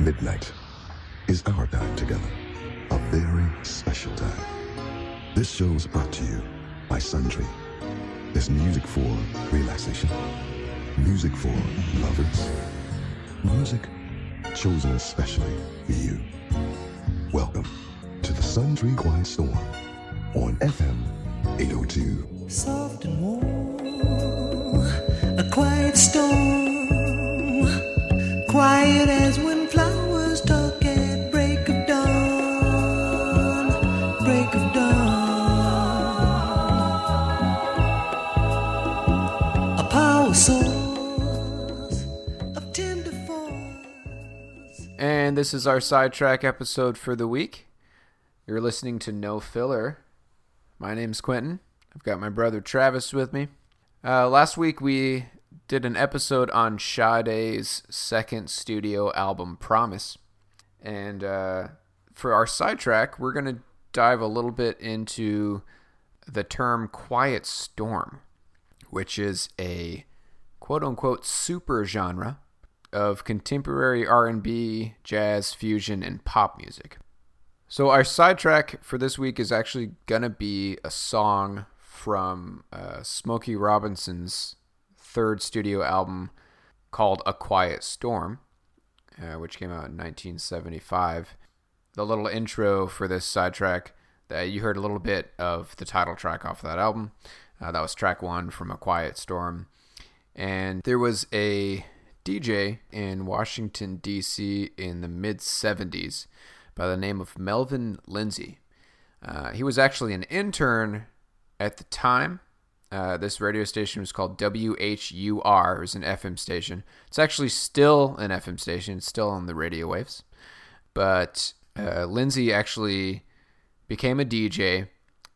Midnight is our time together, a very special time. This show is brought to you by Sundry. There's music for relaxation, music for lovers, music chosen especially for you. Welcome to the Sundry Quiet Storm on FM 802. Soft and warm, a quiet storm, quiet as this is our sidetrack episode for the week. You're listening to No Filler. My name's Quentin. I've got my brother Travis with me. Uh, last week we did an episode on Sade's second studio album, Promise. And uh, for our sidetrack, we're going to dive a little bit into the term quiet storm, which is a quote unquote super genre of contemporary R&B, jazz, fusion, and pop music. So our sidetrack for this week is actually gonna be a song from uh, Smokey Robinson's third studio album called "A Quiet Storm," uh, which came out in 1975. The little intro for this sidetrack that you heard a little bit of the title track off of that album. Uh, that was track one from "A Quiet Storm," and there was a DJ in Washington, D.C. in the mid 70s by the name of Melvin Lindsey. Uh, he was actually an intern at the time. Uh, this radio station was called WHUR. It was an FM station. It's actually still an FM station. It's still on the radio waves. But uh, Lindsey actually became a DJ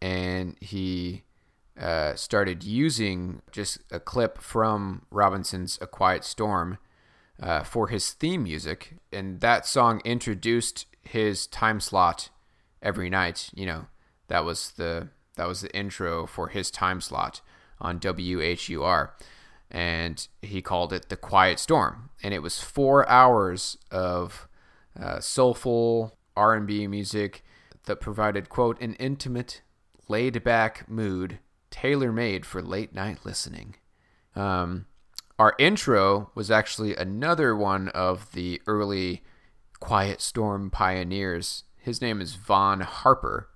and he uh, started using just a clip from Robinson's A Quiet Storm uh, for his theme music. And that song introduced his time slot every night. You know, that was the that was the intro for his time slot on WHUR. And he called it The Quiet Storm. And it was four hours of uh, soulful R&B music that provided, quote, an intimate, laid-back mood tailor-made for late-night listening. Um, our intro was actually another one of the early Quiet Storm pioneers. His name is Vaughn Harper,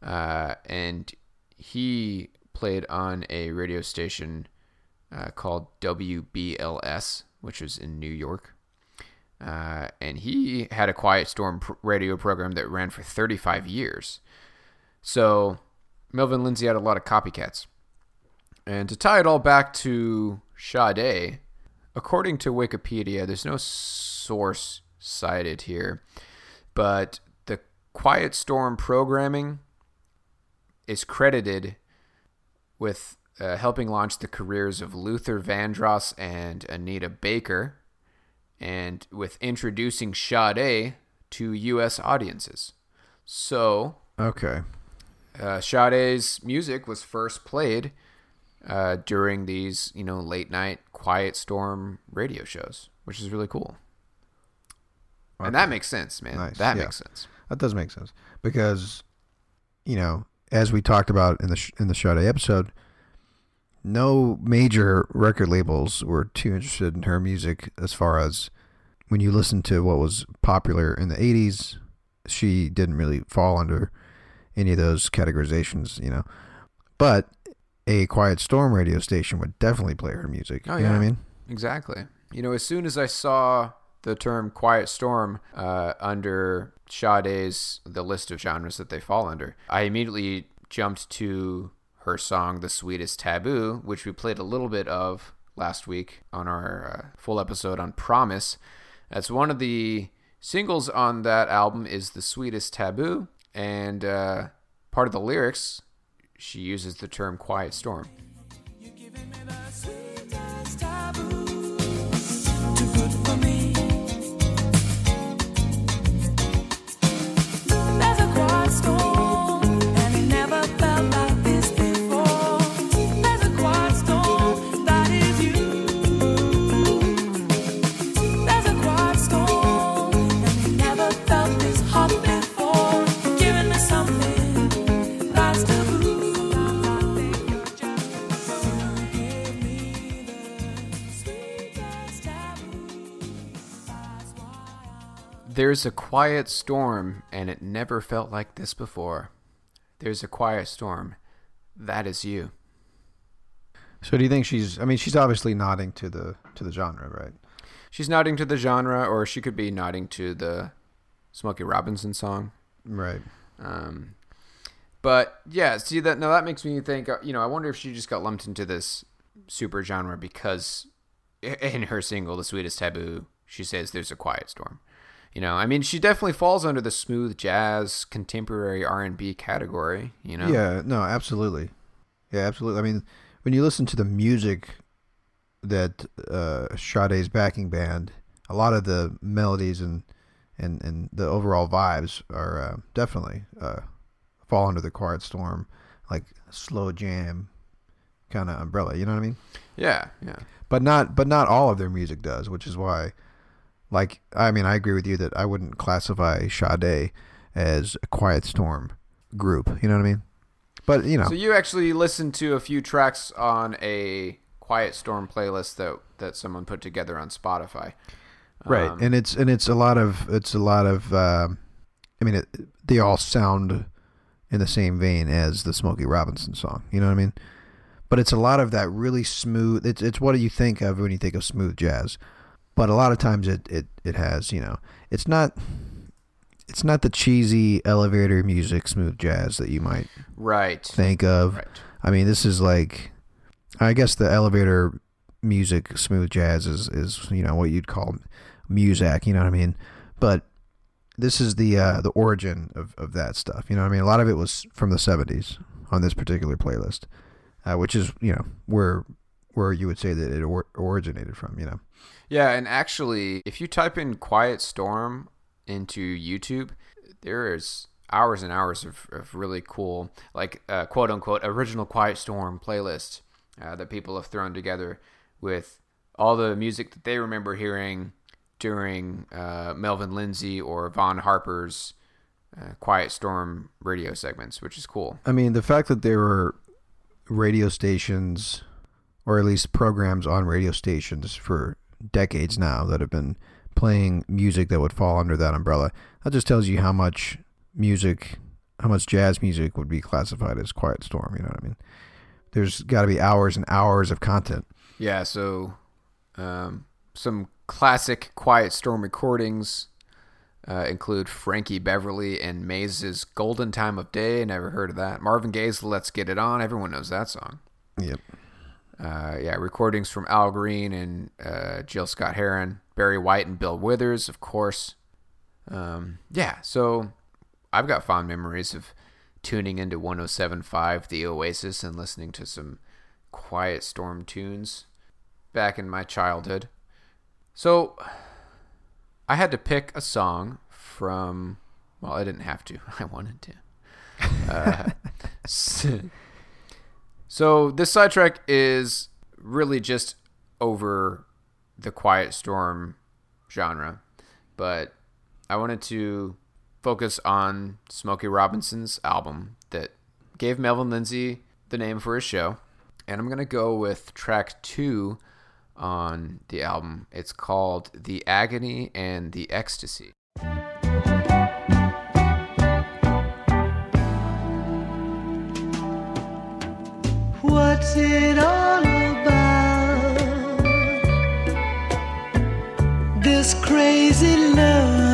uh, and he played on a radio station uh, called WBLS, which was in New York. Uh, and he had a Quiet Storm radio program that ran for 35 years. So Melvin Lindsey had a lot of copycats. And to tie it all back to Sade, according to Wikipedia, there's no source cited here, but the Quiet Storm programming is credited with uh, helping launch the careers of Luther Vandross and Anita Baker, and with introducing Sade to U.S. audiences. So, Okay. Uh, Sade's music was first played uh, during these, you know, late night Quiet Storm radio shows, which is really cool. And that makes sense, man. Nice, That yeah. makes sense. That does make sense because, you know, as we talked about in the sh- in the Sade episode, no major record labels were too interested in her music as far as when you listen to what was popular in the 80s, she didn't really fall under any of those categorizations, you know. But a Quiet Storm radio station would definitely play her music. Oh, you know what I mean? Exactly. You know, as soon as I saw the term quiet storm uh, under Sade's the list of genres that they fall under, I immediately jumped to her song "The Sweetest Taboo," which we played a little bit of last week on our uh, full episode on Promise. That's one of the singles on that album is "The Sweetest Taboo," and uh, part of the lyrics she uses the term quiet storm. There's a quiet storm, and it never felt like this before. There's a quiet storm. That is you. So do you think she's I mean, she's obviously nodding to the to the genre, right? She's nodding to the genre, or she could be nodding to the Smokey Robinson song. Right. Um, but yeah, see that now that makes me think. uh, You know, I wonder if she just got lumped into this super genre because in her single "The Sweetest Taboo," she says there's a quiet storm. You know, I mean, she definitely falls under the smooth jazz, contemporary R and B category. You know, Yeah, no, absolutely. Yeah, absolutely. I mean, when you listen to the music that uh, Sade's backing band, a lot of the melodies and and, and the overall vibes are uh, definitely uh, fall under the Quiet Storm, like slow jam kind of umbrella. You know what I mean? yeah, yeah. But not but not all of their music does, which is why, like, I mean, I agree with you that I wouldn't classify Sade as a Quiet Storm group. You know what I mean? But you know, So you actually listened to a few tracks on a Quiet Storm playlist that that someone put together on Spotify. right Um, and it's and it's a lot of it's a lot of um i mean it, they all sound in the same vein as the smokey robinson song you know what i mean but it's a lot of that really smooth it's it's what do you think of when you think of smooth jazz but a lot of times it it, it has you know it's not it's not the cheesy elevator music smooth jazz that you might right. think of Right. I mean, this is like, I guess the elevator music, smooth jazz is, is you know what you'd call muzak. You know what I mean? But this is the uh, the origin of, of that stuff. You know what I mean? A lot of it was from the '70s on this particular playlist, uh, which is you know where where you would say that it or- originated from. You know? Yeah, and actually, if you type in "Quiet Storm" into YouTube, there is hours and hours of, of really cool, like uh, quote unquote, original Quiet Storm playlist uh, that people have thrown together with all the music that they remember hearing during uh, Melvin Lindsey or Vaughn Harper's uh, Quiet Storm radio segments, which is cool. I mean, the fact that there were radio stations, or at least programs on radio stations for decades now that have been playing music that would fall under that umbrella, that just tells you how much music, how much jazz music would be classified as Quiet Storm. You know what I mean? There's got to be hours and hours of content. Yeah, so um, some classic Quiet Storm recordings uh, include Frankie Beverly and Maze's Golden Time of Day. Never heard of that. Marvin Gaye's Let's Get It On. Everyone knows that song. Yep. Uh, yeah, recordings from Al Green and uh, Gil Scott-Heron, Barry White and Bill Withers, of course. Um, yeah, so I've got fond memories of tuning into 107.5 The Oasis and listening to some Quiet Storm tunes back in my childhood. So I had to pick a song from, well, I didn't have to, I wanted to. Uh, so this sidetrack is really just over the Quiet Storm genre, but I wanted to focus on Smokey Robinson's album that gave Melvin Lindsey the name for his show. And I'm going to go with track two on the album. It's called The Agony and the Ecstasy. What's it all about? This crazy love.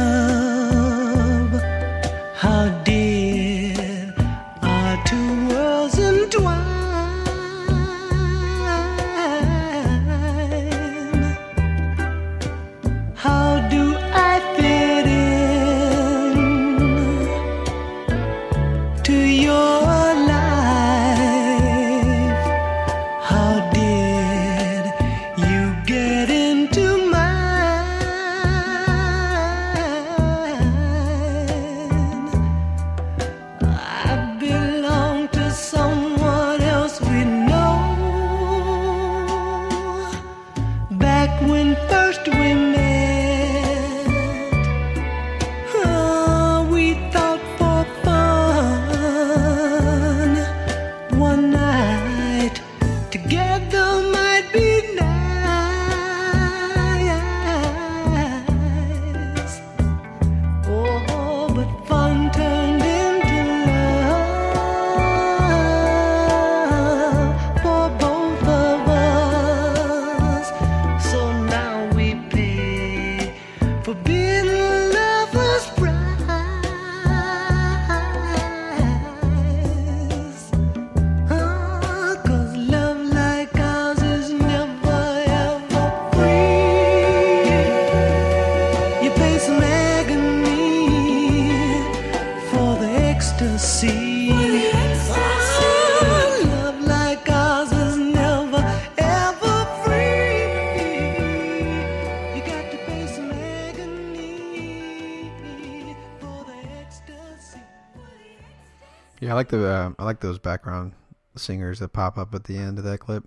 The uh, I like those background singers that pop up at the end of that clip,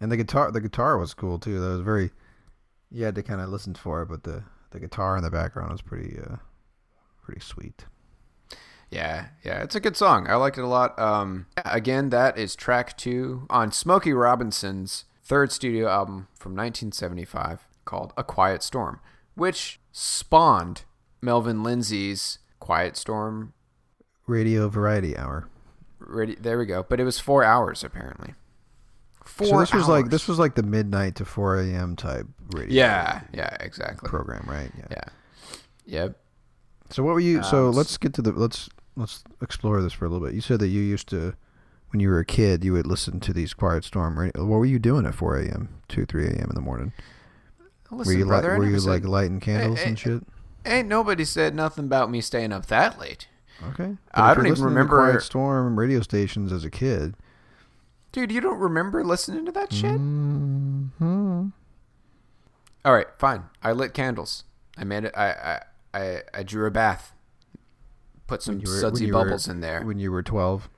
and the guitar the guitar was cool too. That was very you had to kind of listen for it, but the the guitar in the background was pretty uh pretty sweet. Yeah, yeah, it's a good song. I liked it a lot. Um, again, that is track two on Smokey Robinson's third studio album from 1975 called A Quiet Storm, which spawned Melvin Lindsey's Quiet Storm. Radio Variety Hour. Ready, there we go. But it was four hours apparently. Four so this was like this was like the midnight to four a.m. type radio. Yeah, yeah, exactly. program, right? Yeah. Yeah. Yep. So what were you? So Um, let's get to the let's let's explore this for a little bit. You said that you used to, when you were a kid, you would listen to these Quiet Storm. Radio. What were you doing at four a.m., two, three a.m. in the morning? Listen, were you brother, I like were you said- like lighting candles hey, and shit? Ain't nobody said nothing about me staying up that late. Okay. I if don't even remember- Quiet Storm radio stations as a kid. Dude, you don't remember listening to that shit? hmm All right, fine. I lit candles. I made it. I I I, I drew a bath. Put some were- sudsy you were- bubbles in there. when you were twelve.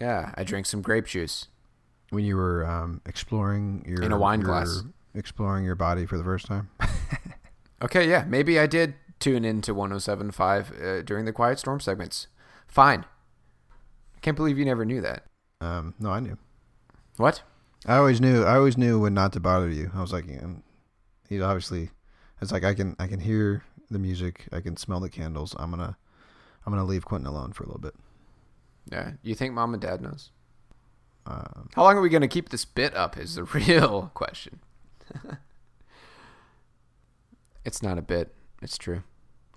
yeah, I drank some grape juice. When you were um, exploring your In a wine glass. exploring your body for the first time. Okay, yeah, maybe I did tune into 107.5 uh, during the Quiet Storm segments. Fine. Can't believe you never knew that. Um, no, I knew. What? I always knew. I always knew when not to bother you. I was like, um, he's obviously. It's like I can I can hear the music. I can smell the candles. I'm gonna I'm gonna leave Quentin alone for a little bit. Yeah, you think mom and dad knows? Um, How long are we going to keep this bit up is the real question. it's not a bit. It's true.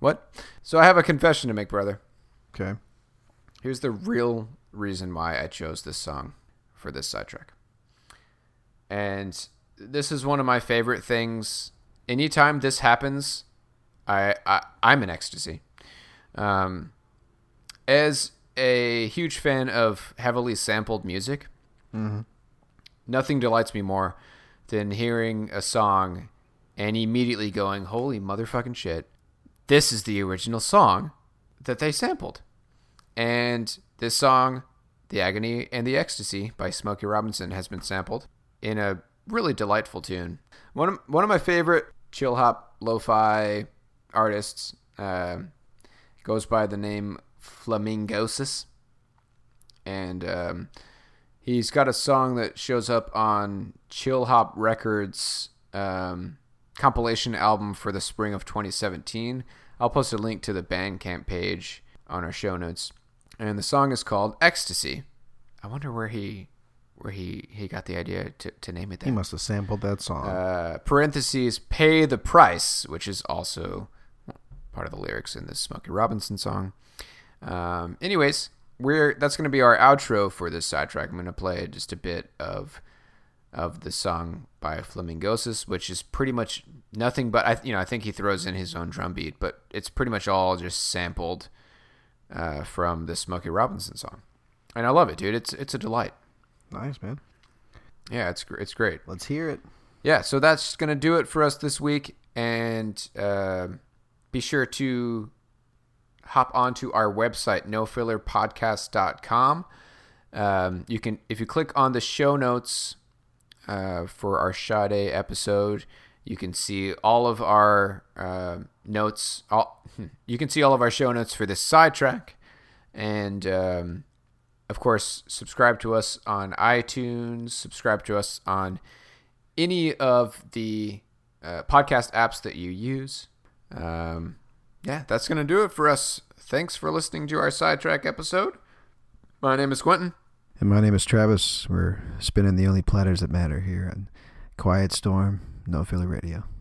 What? So I have a confession to make, brother. okay. Here's the real reason why I chose this song for this sidetrack. And this is one of my favorite things. Anytime this happens, I, I I'm in ecstasy. Um, as a huge fan of heavily sampled music, mm-hmm. nothing delights me more than hearing a song and immediately going, "Holy motherfucking shit! This is the original song that they sampled." And this song, The Agony and the Ecstasy by Smokey Robinson, has been sampled in a really delightful tune. One of, one of my favorite chill hop lo fi artists uh, goes by the name Flamingosis. And um, he He's got a song that shows up on Chillhop Records um, compilation album for the spring of 2017. I'll post a link to the Bandcamp page on our show notes. And the song is called Ecstasy. I wonder where he where he, he got the idea to, to name it that. He must have sampled that song. Uh, parentheses, pay the price, which is also part of the lyrics in this Smokey Robinson song. Um, anyways, we're that's going to be our outro for this sidetrack. I'm going to play just a bit of of the song by Flamingosis, which is pretty much nothing but I you know I think he throws in his own drum beat, but it's pretty much all just sampled uh, from the Smokey Robinson song, and I love it, dude. It's it's a delight. nice, man. Yeah, it's it's great. Let's hear it. yeah, so that's going to do it for us this week. And uh, be sure to hop onto our website, nofillerpodcast.com. Um, you can, if you click on the show notes uh, for our Sade episode, you can see all of our uh, notes. All you can see all of our show notes for this sidetrack, and um, of course, subscribe to us on iTunes. Subscribe to us on any of the uh, podcast apps that you use. Um, yeah, that's going to do it for us. Thanks for listening to our sidetrack episode. My name is Quentin. And my name is Travis. We're spinning the only platters that matter here on Quiet Storm, No Filler Radio.